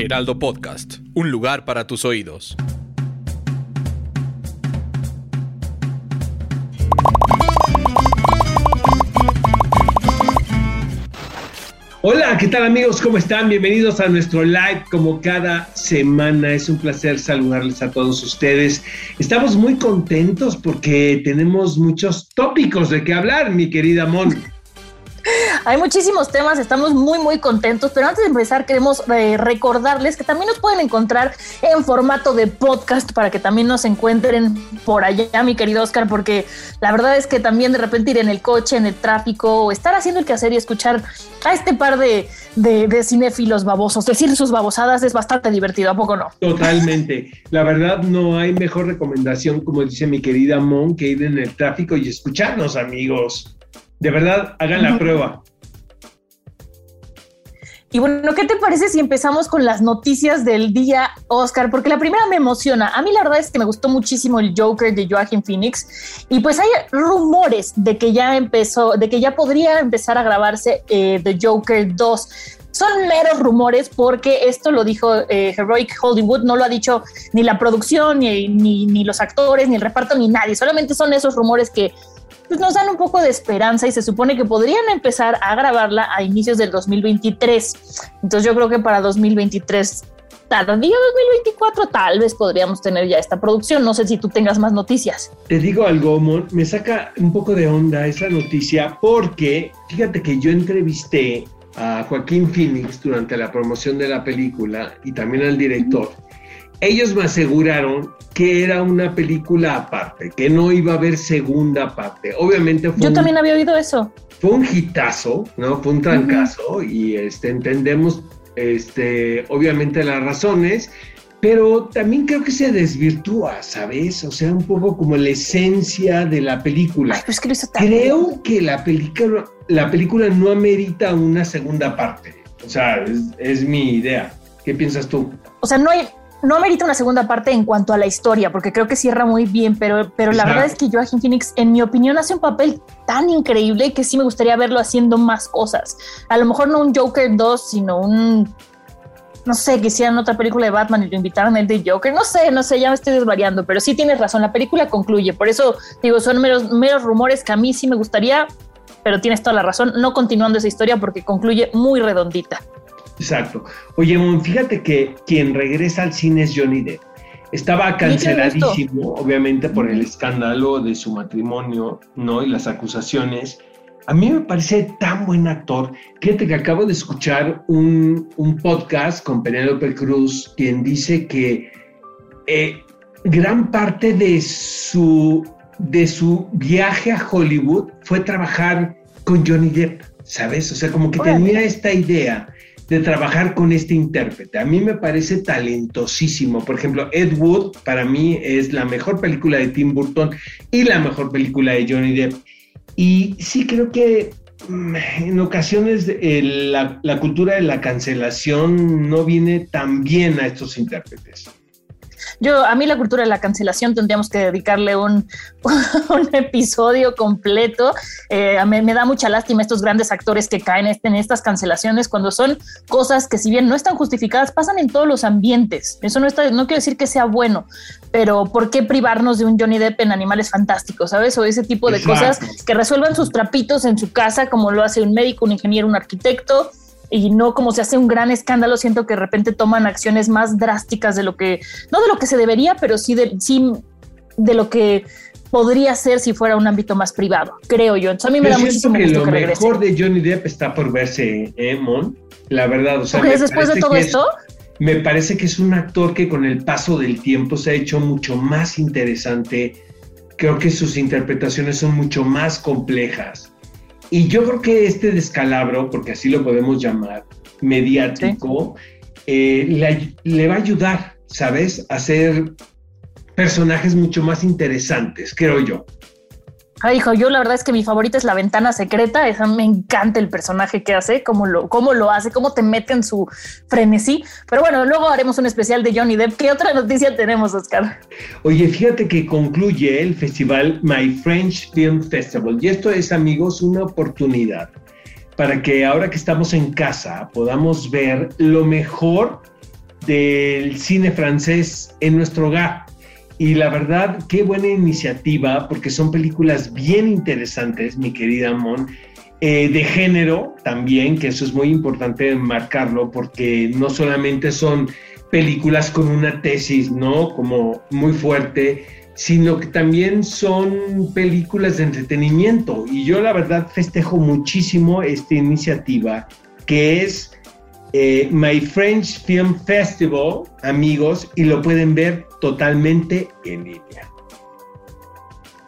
Heraldo Podcast, un lugar para tus oídos. Hola, ¿qué tal amigos? ¿Cómo están? Bienvenidos a nuestro live como cada semana. Es un placer saludarles a todos ustedes. Estamos muy contentos porque tenemos muchos tópicos de qué hablar, mi querida Mon. Hay muchísimos temas, estamos muy, muy contentos, pero antes de empezar queremos eh, recordarles que también nos pueden encontrar en formato de podcast para que también nos encuentren por allá, mi querido Oscar, porque la verdad es que también de repente ir en el coche, en el tráfico, o estar haciendo el quehacer y escuchar a este par de, de, cinéfilos babosos, decir sus babosadas es bastante divertido, ¿a poco no? Totalmente. La verdad no hay mejor recomendación, como dice mi querida Mon, que ir en el tráfico y escucharnos, amigos. De verdad, hagan la prueba. Y bueno, ¿qué te parece si empezamos con las noticias del día, Oscar? Porque la primera me emociona. A mí la verdad es que me gustó muchísimo el Joker de Joaquin Phoenix y pues hay rumores de que ya empezó, de que ya podría empezar a grabarse eh, The Joker 2 son meros rumores porque esto lo dijo eh, Heroic Hollywood, no lo ha dicho ni la producción, ni, ni, ni, los actores, ni el reparto, ni nadie. Solamente son esos rumores que pues nos dan un poco de esperanza y se supone que podrían empezar a grabarla a inicios del 2023. Entonces yo creo que para 2023 tardío 2024 tal vez podríamos tener ya esta producción. No sé si tú tengas más noticias. Te digo algo, Mon, me saca un poco de onda esa noticia porque fíjate que yo entrevisté a Joaquín Phoenix durante la promoción de la película y también al director. Ellos me aseguraron que era una película aparte, que no iba a haber segunda parte. Obviamente fue Yo también había oído eso. Fue un hitazo, ¿no? Fue un trancazo y este, entendemos este, obviamente las razones, pero también creo que se desvirtúa, ¿sabes? O sea, un poco como la esencia de la película. pues que creo que la película, la película no amerita una segunda parte. O sea, es, es mi idea. ¿Qué piensas tú? O sea, no hay, no amerita una segunda parte en cuanto a la historia, porque creo que cierra muy bien, pero, pero la verdad es que Joaquin Phoenix, en mi opinión, hace un papel tan increíble que sí me gustaría verlo haciendo más cosas. A lo mejor no un Joker 2, sino un, no sé, que hicieran otra película de Batman y lo invitaran el de Joker, no sé, no sé, ya me estoy desvariando, pero sí tienes razón, la película concluye, por eso digo, son meros, meros rumores que a mí sí me gustaría, pero tienes toda la razón, no continuando esa historia porque concluye muy redondita. Exacto. Oye, fíjate que quien regresa al cine es Johnny Depp. Estaba canceladísimo, obviamente, por el escándalo de su matrimonio, ¿no? Y las acusaciones. A mí me parece tan buen actor. Fíjate que acabo de escuchar un, podcast con Penélope Cruz, quien dice que eh, gran parte de su, de su viaje a Hollywood fue trabajar con Johnny Depp, ¿sabes? O sea, como que tenía esta idea de trabajar con este intérprete. A mí me parece talentosísimo. Por ejemplo, Ed Wood para mí es la mejor película de Tim Burton y la mejor película de Johnny Depp. Y sí creo que mm, en ocasiones la, la cultura de la cancelación no viene tan bien a estos intérpretes. Yo, a mí la cultura de la cancelación tendríamos que dedicarle un, un episodio completo. Eh, me, me, da mucha lástima estos grandes actores que caen en estas cancelaciones cuando son cosas que si bien no están justificadas, pasan en todos los ambientes. Eso no está, no quiero decir que sea bueno, pero ¿por qué privarnos de un Johnny Depp en Animales Fantásticos, sabes? O ese tipo de cosas que resuelvan sus trapitos en su casa, como lo hace un médico, un ingeniero, un arquitecto y no como se hace un gran escándalo, siento que de repente toman acciones más drásticas de lo que, no de lo que se debería, pero sí de, sí de lo que podría ser si fuera un ámbito más privado, creo yo. Entonces a mí me da muchísimo que gusto lo mejor de Johnny Depp está por verse, ¿eh, Mon? La verdad, o sea, después de todo esto... me parece que es un actor que con el paso del tiempo se ha hecho mucho más interesante. Creo que sus interpretaciones son mucho más complejas Y yo creo que este descalabro, porque así lo podemos llamar, mediático, eh, le, le, va a ayudar, ¿sabes? A ser personajes mucho más interesantes, creo yo. Ay, hijo, yo la verdad es que mi favorita es La Ventana Secreta. Esa me encanta el personaje que hace, cómo lo, cómo lo hace, cómo te mete en su frenesí. Pero bueno, luego haremos un especial de Johnny Depp. ¿Qué otra noticia tenemos, Oscar? Oye, fíjate que concluye el festival My French Film Festival. Y esto es, amigos, una oportunidad para que ahora que estamos en casa podamos ver lo mejor del cine francés en nuestro hogar. Y la verdad, qué buena iniciativa, porque son películas bien interesantes, mi querida Mon, eh, de género también, que eso es muy importante marcarlo, porque no solamente son películas con una tesis, ¿no? Como muy fuerte, sino que también son películas de entretenimiento. Y yo la verdad festejo muchísimo esta iniciativa, que es eh, My French Film Festival, amigos, y lo pueden ver totalmente en línea.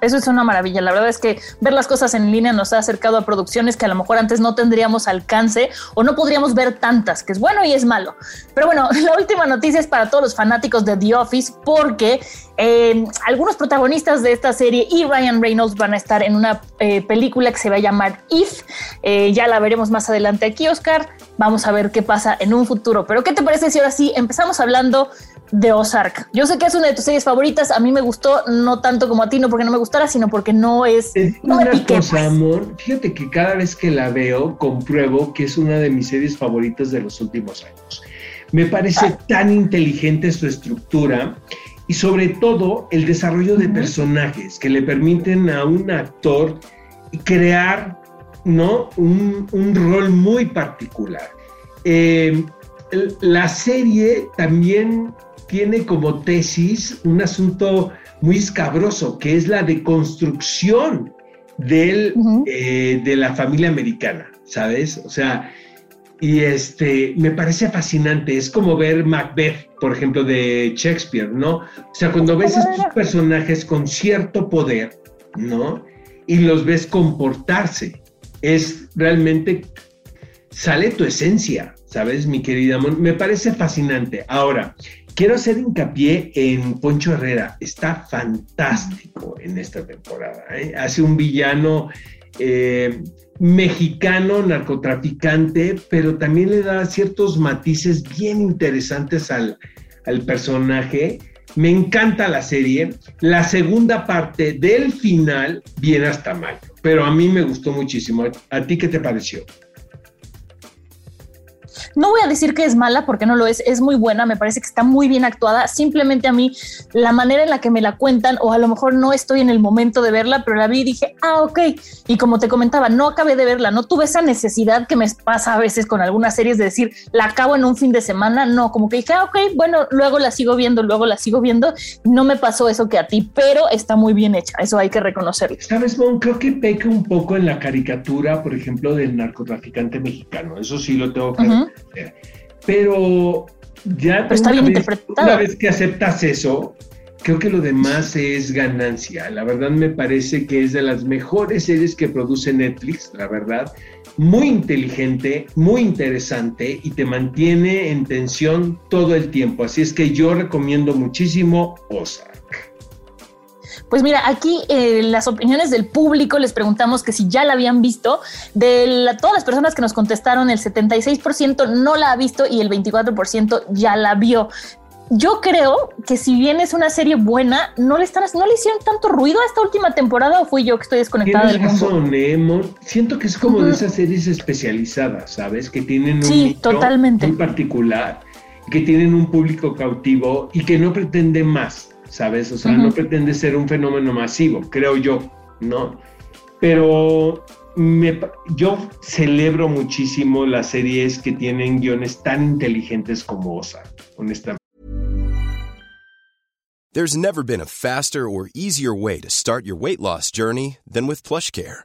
Eso es una maravilla. La verdad es que ver las cosas en línea nos ha acercado a producciones que a lo mejor antes no tendríamos alcance o no podríamos ver tantas, que es bueno y es malo. Pero bueno, la última noticia es para todos los fanáticos de The Office porque eh, algunos protagonistas de esta serie y Ryan Reynolds van a estar en una eh, película que se va a llamar If. Eh, ya la veremos más adelante aquí, Oscar. Vamos a ver qué pasa en un futuro. Pero ¿qué te parece si ahora sí empezamos hablando de Ozark. Yo sé que es una de tus series favoritas. A mí me gustó, no tanto como a ti, no porque no me gustara, sino porque no es. no una cosa, pues. amor. Fíjate que cada vez que la veo, compruebo que es una de mis series favoritas de los últimos años. Me parece ah. tan inteligente su estructura y sobre todo el desarrollo de personajes que le permiten a un actor crear ¿no? un, rol muy particular. Eh, la serie también tiene como tesis un asunto muy escabroso, que es la deconstrucción del, eh, de la familia americana, ¿sabes? O sea, y este, me parece fascinante, es como ver Macbeth, por ejemplo, de Shakespeare, ¿no? O sea, cuando ves estos personajes con cierto poder, ¿no? Y los ves comportarse, es realmente, sale tu esencia, ¿sabes, mi querida? Me parece fascinante. Ahora, Quiero hacer hincapié en Poncho Herrera. Está fantástico en esta temporada. ¿eh? Hace un villano eh, mexicano, narcotraficante, pero también le da ciertos matices bien interesantes al, personaje. Me encanta la serie. La segunda parte del final viene hasta mayo, pero a mí me gustó muchísimo. ¿A ti qué te pareció? No voy a decir que es mala porque no lo es, es muy buena, me parece que está muy bien actuada. Simplemente a mí la manera en la que me la cuentan, o a lo mejor no estoy en el momento de verla, pero la vi y dije, ah, ok. Y como te comentaba, no acabé de verla, no tuve esa necesidad que me pasa a veces con algunas series de decir, la acabo en un fin de semana. No, como que dije, ah, ok, bueno, luego la sigo viendo, luego la sigo viendo. No me pasó eso que a ti, pero está muy bien hecha. Eso hay que reconocerlo. Sabes, Mon, creo que peca un poco en la caricatura, por ejemplo, del narcotraficante mexicano. Eso sí lo tengo que pero ya está bien interpretado. Una vez que aceptas eso, creo que lo demás es ganancia. La verdad me parece que es de las mejores series que produce Netflix, la verdad. Muy inteligente, muy interesante y te mantiene en tensión todo el tiempo. Así es que yo recomiendo muchísimo Osa. Pues mira, aquí eh, las opiniones del público les preguntamos que si ya la habían visto. De todas las personas que nos contestaron, el 76% no la ha visto y el 24% ya la vio. Yo creo que si bien es una serie buena, no le están, no le hicieron tanto ruido a esta última temporada o fui yo que estoy desconectada del razón. Eh, Siento que es como de esas series especializadas, ¿sabes? Que tienen un sí, totalmente. muy particular, que tienen un público cautivo y que no pretende más. ¿Sabes? O sea, no pretende ser un fenómeno masivo, creo yo, ¿no? Pero me, yo celebro muchísimo las series que tienen guiones tan inteligentes como Osa, honestamente. There's never been a faster or easier way to start your weight loss journey than with PlushCare.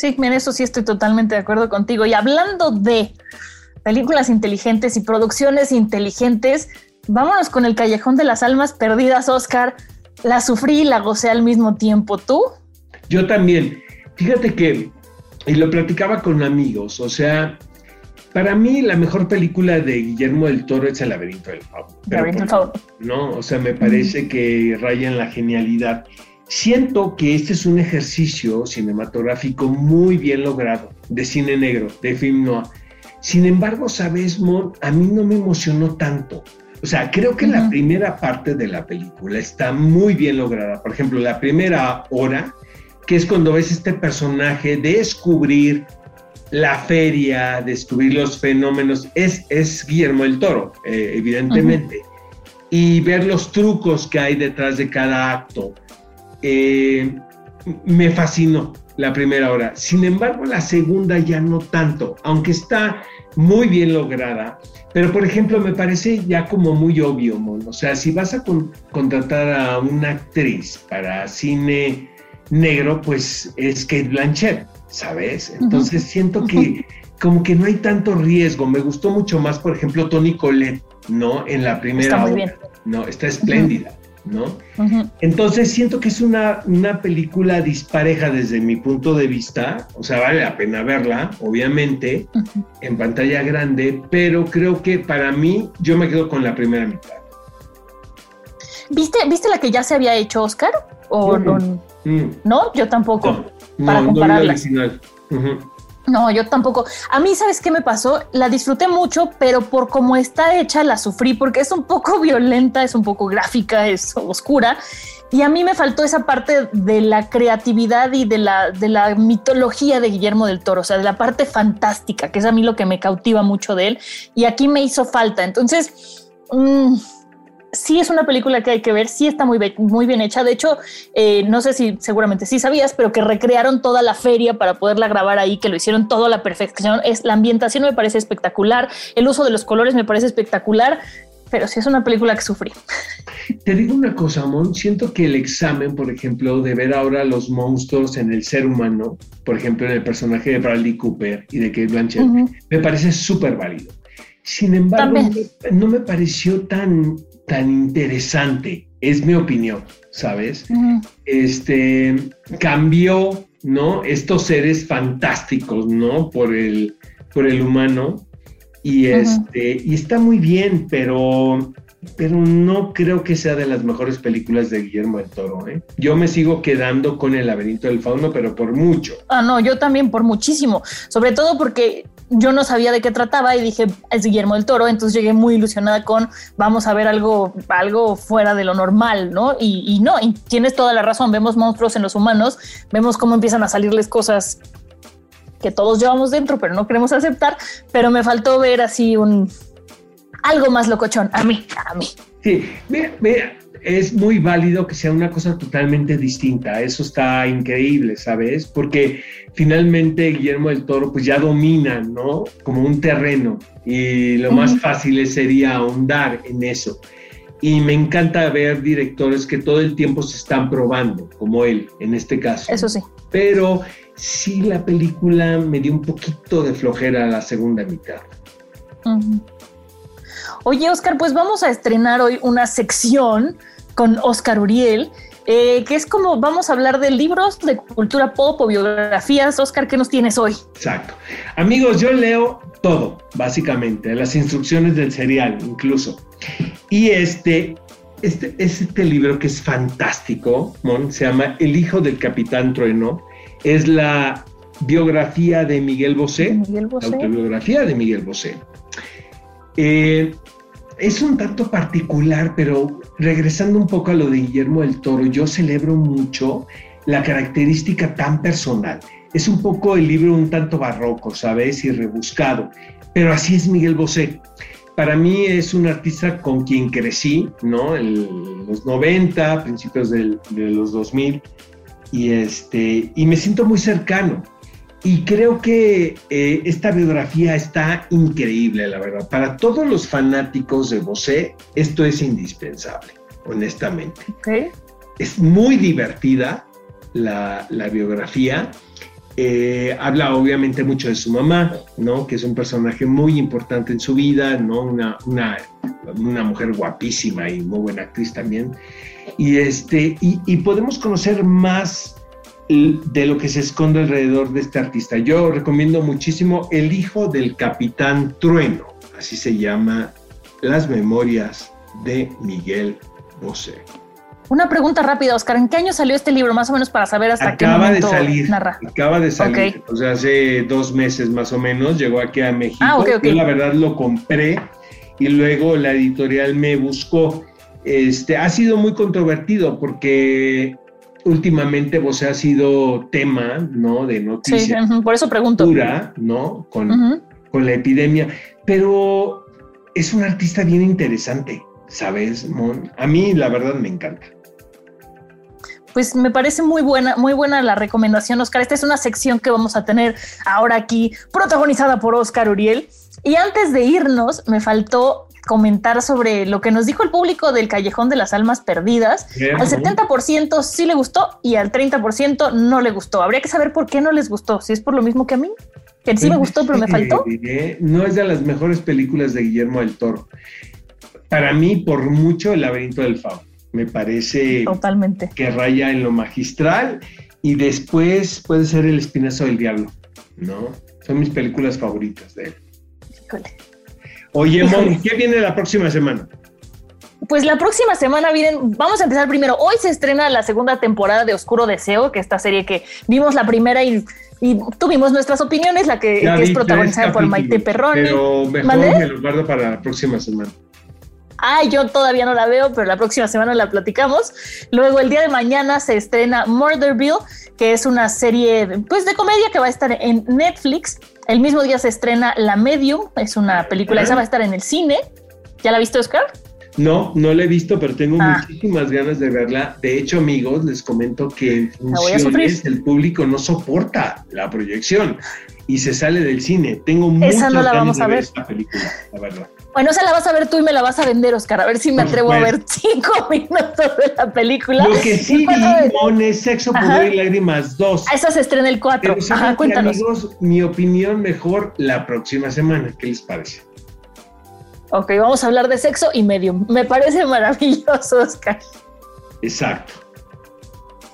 Sí, en eso sí estoy totalmente de acuerdo contigo. Y hablando de películas inteligentes y producciones inteligentes, vámonos con el Callejón de las Almas Perdidas, Oscar la sufrí y la gocé al mismo tiempo. ¿Tú? Yo también. Fíjate que, y lo platicaba con amigos, o sea, para mí la mejor película de Guillermo del Toro es El laberinto del fauno. Laberinto del fauno. No, o sea, me parece que raya en la genialidad. Siento que este es un ejercicio cinematográfico muy bien logrado, de cine negro, de film noir. Sin embargo, sabes, Mon, a mí no me emocionó tanto. O sea, creo que la primera parte de la película está muy bien lograda. Por ejemplo, la primera hora, que es cuando ves este personaje descubrir la feria, descubrir los fenómenos, es, es Guillermo el Toro, eh, evidentemente. Y ver los trucos que hay detrás de cada acto. Eh, me fascinó la primera hora. Sin embargo, la segunda ya no tanto, aunque está muy bien lograda. Pero, por ejemplo, me parece ya como muy obvio, Mon. O sea, si vas a contratar a una actriz para cine negro, pues es Kate Blanchett, ¿sabes? Entonces siento que como que no hay tanto riesgo. Me gustó mucho más, por ejemplo, Tony Collette, ¿no? En la primera. Está muy bien. No, está espléndida. ¿No? Entonces siento que es una, una película dispareja desde mi punto de vista, o sea, vale la pena verla, obviamente, en pantalla grande, pero creo que para mí yo me quedo con la primera mitad. ¿Viste, ¿viste la que ya se había hecho Oscar? ¿O no? no? Yo tampoco. para compararla. No, yo tampoco. A mí, ¿sabes qué me pasó? La disfruté mucho, pero por cómo está hecha la sufrí porque es un poco violenta, es un poco gráfica, es oscura. Y a mí me faltó esa parte de la creatividad y de la, de la mitología de Guillermo del Toro, o sea, de la parte fantástica, que es a mí lo que me cautiva mucho de él. Y aquí me hizo falta. Entonces, mmm, sí es una película que hay que ver, sí está muy, muy bien hecha. De hecho, eh, no sé si seguramente sí sabías, pero que recrearon toda la feria para poderla grabar ahí, que lo hicieron todo a la perfección. Es, la ambientación me parece espectacular, el uso de los colores me parece espectacular, pero sí es una película que sufrí. Te digo una cosa, Mon, siento que el examen, por ejemplo, de ver ahora los monstruos en el ser humano, por ejemplo, en el personaje de Bradley Cooper y de Kate Blanchett, me parece súper válido. Sin embargo, no me pareció tan tan interesante, es mi opinión, ¿sabes? Este cambió, ¿no? Estos seres fantásticos, ¿no? Por el, por el humano. Y este, y está muy bien, pero, pero no creo que sea de las mejores películas de Guillermo del Toro, ¿eh? Yo me sigo quedando con el laberinto del fauno, pero por mucho. Ah, no, yo también por muchísimo. Sobre todo porque yo no sabía de qué trataba y dije, es Guillermo del Toro, entonces llegué muy ilusionada con, vamos a ver algo, algo fuera de lo normal, ¿no? Y, no, y tienes toda la razón, vemos monstruos en los humanos, vemos cómo empiezan a salirles cosas que todos llevamos dentro, pero no queremos aceptar, pero me faltó ver así un algo más locochón, a mí, a mí. Sí, mira, mira, es muy válido que sea una cosa totalmente distinta. Eso está increíble, ¿sabes? Porque finalmente Guillermo del Toro pues ya domina, ¿no? Como un terreno y lo más fácil sería ahondar en eso. Y me encanta ver directores que todo el tiempo se están probando, como él en este caso. Eso sí. Pero sí la película me dio un poquito de flojera a la segunda mitad. Oye, Oscar, pues vamos a estrenar hoy una sección con Oscar Uriel, eh, que es como vamos a hablar de libros de cultura pop o biografías. Oscar, ¿qué nos tienes hoy? Exacto. Amigos, yo leo todo, básicamente, las instrucciones del serial incluso. Y este, este, este libro que es fantástico, se llama El hijo del capitán Trueno, es la biografía de Miguel Bosé, Miguel Bosé. autobiografía de Miguel Bosé. Eh, es un tanto particular, pero regresando un poco a lo de Guillermo del Toro, yo celebro mucho la característica tan personal. Es un poco el libro un tanto barroco, ¿sabes? Y rebuscado, pero así es Miguel Bosé. Para mí es un artista con quien crecí, ¿no? En los 90, principios de los 2000. y, este, y me siento muy cercano. Y creo que eh, esta biografía está increíble, la verdad. Para todos los fanáticos de Bosé, esto es indispensable, honestamente. Es muy divertida la, la biografía. Eh, habla obviamente mucho de su mamá, ¿no? Que es un personaje muy importante en su vida, ¿no? Una, una, una mujer guapísima y muy buena actriz también. Y, este, y, y podemos conocer más de lo que se esconde alrededor de este artista. Yo recomiendo muchísimo El hijo del capitán Trueno, así se llama Las memorias de Miguel Bosé. Una pregunta rápida, Oscar. ¿En qué año salió este libro? Más o menos para saber hasta qué momento de salir, narra. Acaba de salir. O sea, hace dos meses más o menos llegó aquí a México. Ah, Yo la verdad lo compré y luego la editorial me buscó. Este, ha sido muy controvertido porque últimamente vos ha sido tema, ¿no? De noticias. Sí, por eso pregunto. Dura, ¿no? Con, con la epidemia. Pero es un artista bien interesante, ¿sabes, Mon? A mí la verdad me encanta. Pues me parece muy buena, muy buena la recomendación, Oscar. Esta es una sección que vamos a tener ahora aquí, protagonizada por Oscar Uriel. Y antes de irnos, me faltó comentar sobre lo que nos dijo el público del Callejón de las Almas Perdidas. Al 70% sí le gustó y al 30% no le gustó. Habría que saber por qué no les gustó. Si es por lo mismo que a mí, que sí me pues gustó, pero me faltó. No es de las mejores películas de Guillermo del Toro. Para mí, por mucho, El laberinto del Fauno. Me parece Totalmente. que raya en lo magistral y después puede ser El Espinazo del Diablo, ¿no? Son mis películas favoritas de él. Oye, Mon, ¿qué viene la próxima semana? Pues la próxima semana vienen, vamos a empezar primero. Hoy se estrena la segunda temporada de Oscuro Deseo, que esta serie que vimos la primera y, tuvimos nuestras opiniones, la que, es protagonizada por Maite Perroni. Pero mejor me lo guardo para la próxima semana. Ay, yo todavía no la veo, pero la próxima semana la platicamos. Luego el día de mañana se estrena Murderville, que es una serie pues de comedia que va a estar en Netflix. El mismo día se estrena La Medium, es una película, esa va a estar en el cine. ¿Ya la viste, Oscar? No, no la he visto, pero tengo ah. muchísimas ganas de verla. De hecho, amigos, les comento que en funciones el público no soporta la proyección y se sale del cine. Tengo muchas no la vamos a ver. esta película, la verdad. Bueno, esa la vas a ver tú y me la vas a vender, Oscar. A ver si me atrevo a ver cinco minutos de la película. Lo que sí vi, es Sexo, Pudor y Lágrimas 2. Esa se estrena el 4. Ajá, cuéntanos. Amigos, mi opinión mejor la próxima semana. ¿Qué les parece? Ok, vamos a hablar de sexo y medium. Me parece maravilloso, Oscar. Exacto.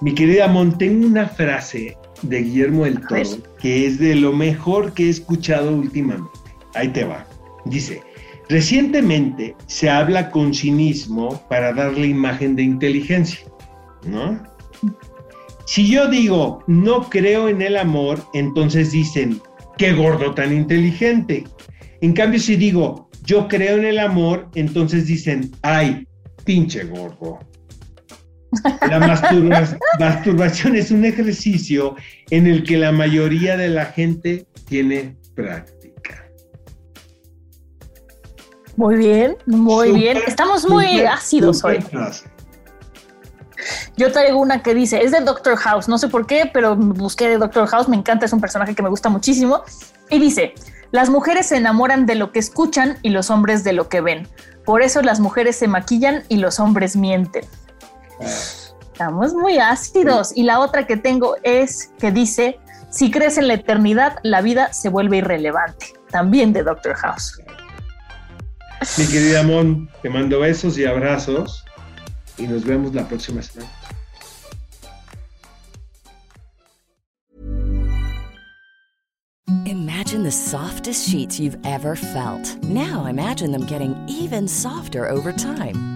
Mi querida Mon, tengo una frase de Guillermo del Toro que es de lo mejor que he escuchado últimamente. Ahí te va. Dice, recientemente se habla con cinismo para darle imagen de inteligencia, ¿no? Si yo digo, no creo en el amor, entonces dicen, qué gordo tan inteligente. En cambio, si digo, yo creo en el amor, entonces dicen, ay, pinche gordo. La masturbación es un ejercicio en el que la mayoría de la gente tiene práctica. Muy bien, muy bien. Estamos muy ácidos hoy. Yo traigo una que dice, es de Doctor House, no sé por qué, pero busqué de Doctor House, me encanta, es un personaje que me gusta muchísimo. Y dice, las mujeres se enamoran de lo que escuchan y los hombres de lo que ven. Por eso las mujeres se maquillan y los hombres mienten. Estamos muy ácidos. Y la otra que tengo es que dice, si crees en la eternidad, la vida se vuelve irrelevante. También de Doctor House. Mi querida Mon, te mando besos y abrazos y nos vemos la próxima semana. Imagine the softest sheets you've ever felt. Now imagine them getting even softer over time.